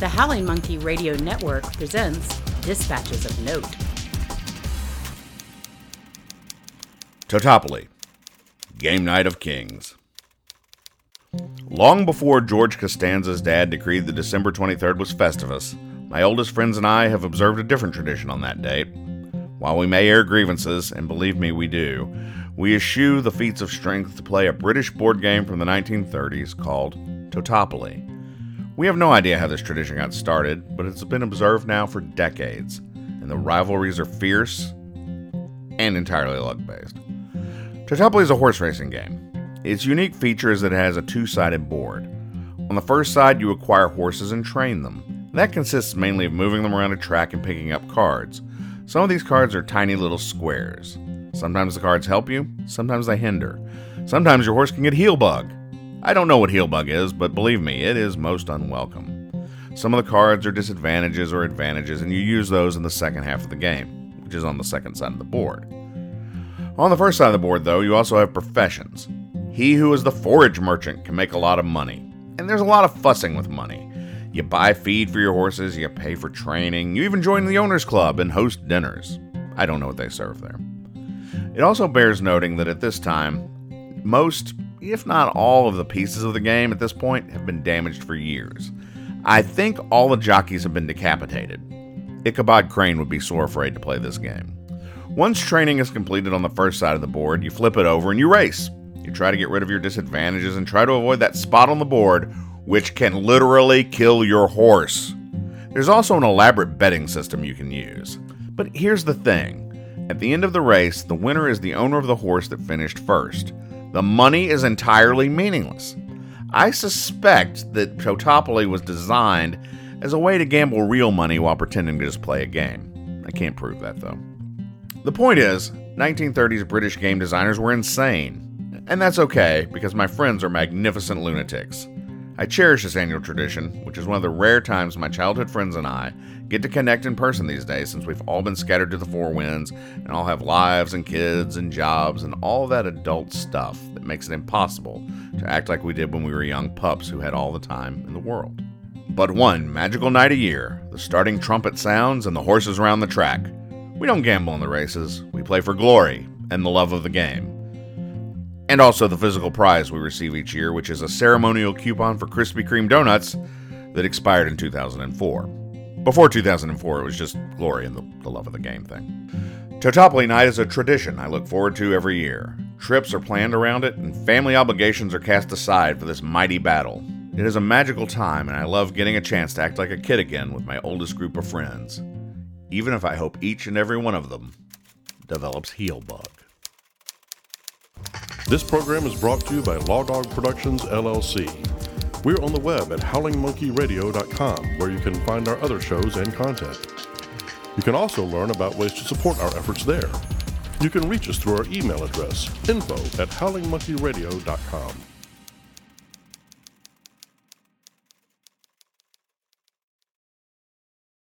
The Howling Monkey Radio Network presents Dispatches of Note. Totopoly, Game Night of Kings. Long before George Costanza's dad decreed that December 23rd was Festivus, my oldest friends and I have observed a different tradition on that date. While we may air grievances, and believe me, we do, we eschew the feats of strength to play a British board game from the 1930s called Totopoly. We have no idea how this tradition got started, but it's been observed now for decades, and the rivalries are fierce and entirely luck based. Totopoly is a horse racing game. Its unique feature is that it has a two sided board. On the first side, you acquire horses and train them. That consists mainly of moving them around a track and picking up cards. Some of these cards are tiny little squares. Sometimes the cards help you, sometimes they hinder. Sometimes your horse can get heel bug. I don't know what heel bug is, but believe me, it is most unwelcome. Some of the cards are disadvantages or advantages, and you use those in the second half of the game, which is on the second side of the board. On the first side of the board, though, you also have professions. He who is the forage merchant can make a lot of money. And there's a lot of fussing with money. You buy feed for your horses, you pay for training, you even join the owners club and host dinners. I don't know what they serve there. It also bears noting that at this time, most, if not all, of the pieces of the game at this point have been damaged for years. I think all the jockeys have been decapitated. Ichabod Crane would be sore afraid to play this game. Once training is completed on the first side of the board, you flip it over and you race. You try to get rid of your disadvantages and try to avoid that spot on the board, which can literally kill your horse. There's also an elaborate betting system you can use. But here's the thing at the end of the race, the winner is the owner of the horse that finished first. The money is entirely meaningless. I suspect that Totopoly was designed as a way to gamble real money while pretending to just play a game. I can't prove that though. The point is, 1930s British game designers were insane. And that's okay, because my friends are magnificent lunatics. I cherish this annual tradition, which is one of the rare times my childhood friends and I get to connect in person these days since we've all been scattered to the four winds and all have lives and kids and jobs and all that adult stuff that makes it impossible to act like we did when we were young pups who had all the time in the world. But one magical night a year, the starting trumpet sounds and the horses around the track. We don't gamble in the races, we play for glory and the love of the game and also the physical prize we receive each year, which is a ceremonial coupon for Krispy Kreme donuts that expired in 2004. Before 2004, it was just glory and the, the love of the game thing. Totopoly Night is a tradition I look forward to every year. Trips are planned around it, and family obligations are cast aside for this mighty battle. It is a magical time, and I love getting a chance to act like a kid again with my oldest group of friends, even if I hope each and every one of them develops heel bug. This program is brought to you by Law Dog Productions, LLC. We're on the web at howlingmonkeyradio.com, where you can find our other shows and content. You can also learn about ways to support our efforts there. You can reach us through our email address, info at howlingmonkeyradio.com.